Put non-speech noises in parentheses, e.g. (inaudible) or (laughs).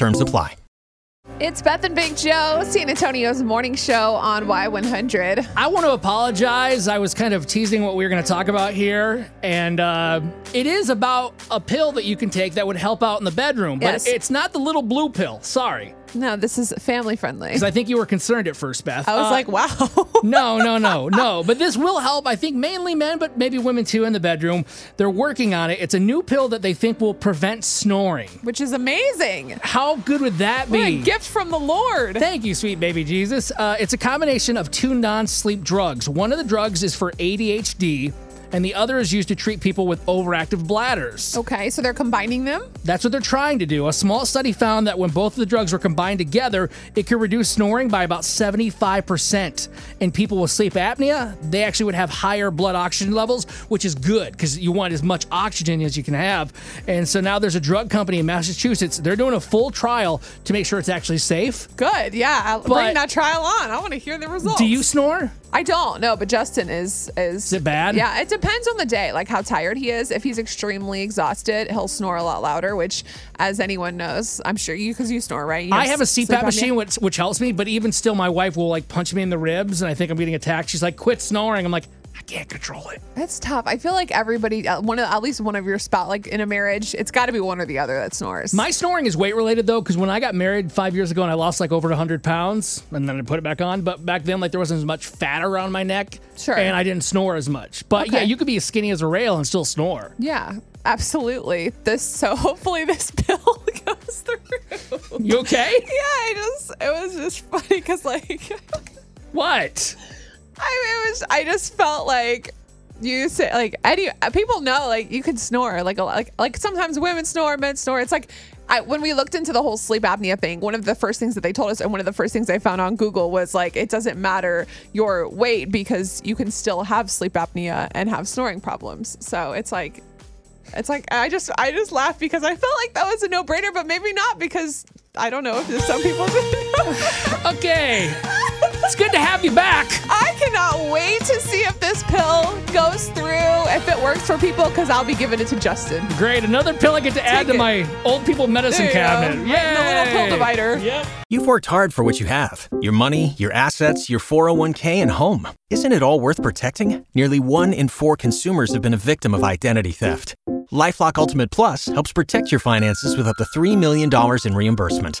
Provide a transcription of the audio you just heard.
Terms apply. It's Beth and Big Joe, San Antonio's morning show on Y100. I want to apologize. I was kind of teasing what we were going to talk about here, and uh, it is about a pill that you can take that would help out in the bedroom, but Yes. it's not the little blue pill. Sorry, No, this is family friendly. because I think you were concerned at first, Beth. I was Uh, like, wow. (laughs) no, no, no, no. But this will help. I think mainly men, but maybe women too in the bedroom. They're working on it. It's a new pill that they think will prevent snoring. Which is amazing. How good would that What be? a gift from the Lord. Thank you, sweet baby Jesus. Uh, it's a combination of two non sleep drugs. One of the drugs is for ADHD, and the other is used to treat people with overactive bladders. Okay, so they're combining them? That's what they're trying to do. A small study found that when both of the drugs were combined together, it could reduce snoring by about 75%. And people with sleep apnea, they actually would have higher blood oxygen levels, which is good because you want as much oxygen as you can have. And so now there's a drug company in Massachusetts. They're doing a full trial to make sure it's actually safe. Good, yeah. I'll But- Bring that trial on. I want to hear the results. Do you snore? I don't know, but Justin is is. Is it bad? Yeah, it depends on the day, like how tired he is. If he's extremely exhausted, he'll snore a lot louder. Which, as anyone knows, I'm sure you because you snore, right? You I have a CPAP machine which, which helps me, but even still, my wife will like punch me in the ribs, and I think I'm getting attacked. She's like, "Quit snoring." I'm like, "I can't control it." It's tough. I feel like everybody, uh, one of at least one of your spout, like in a marriage, it's got to be one or the other that snores. My snoring is weight related though, because when I got married five years ago and I lost like over 100 pounds, and then I put it back on. But back then, like there wasn't as much fat around my neck, Sure. and I didn't snore as much. But yeah, you could be as skinny as a rail and still snore. yeah, absolutely. This so hopefully this (laughs) bill goes through. You okay? Yeah, I just it was just funny because like (laughs) what? I it was I just felt like you say like any uh, people know like you can snore like a, like like sometimes women snore men snore. It's like I, when we looked into the whole sleep apnea thing one of the first things that they told us and one of the first things I found on Google was like it doesn't matter your weight because you can still have sleep apnea and have snoring problems. So it's like it's like I just I just laughed because I felt like that was a no brainer but maybe not because I don't know if some people (laughs) Okay, it's good to have you back. I cannot wait to see if this pill goes through, if it works for people, because I'll be giving it to Justin. Great, another pill I get to add to it. my old people medicine There you go. cabinet. Right in the little pill divider. Yep. You've worked hard for what you have your money, your assets, your 401k, and home. Isn't it all worth protecting? Nearly one in four consumers have been a victim of identity theft. Lifelock Ultimate Plus helps protect your finances with up to $3 million in reimbursement.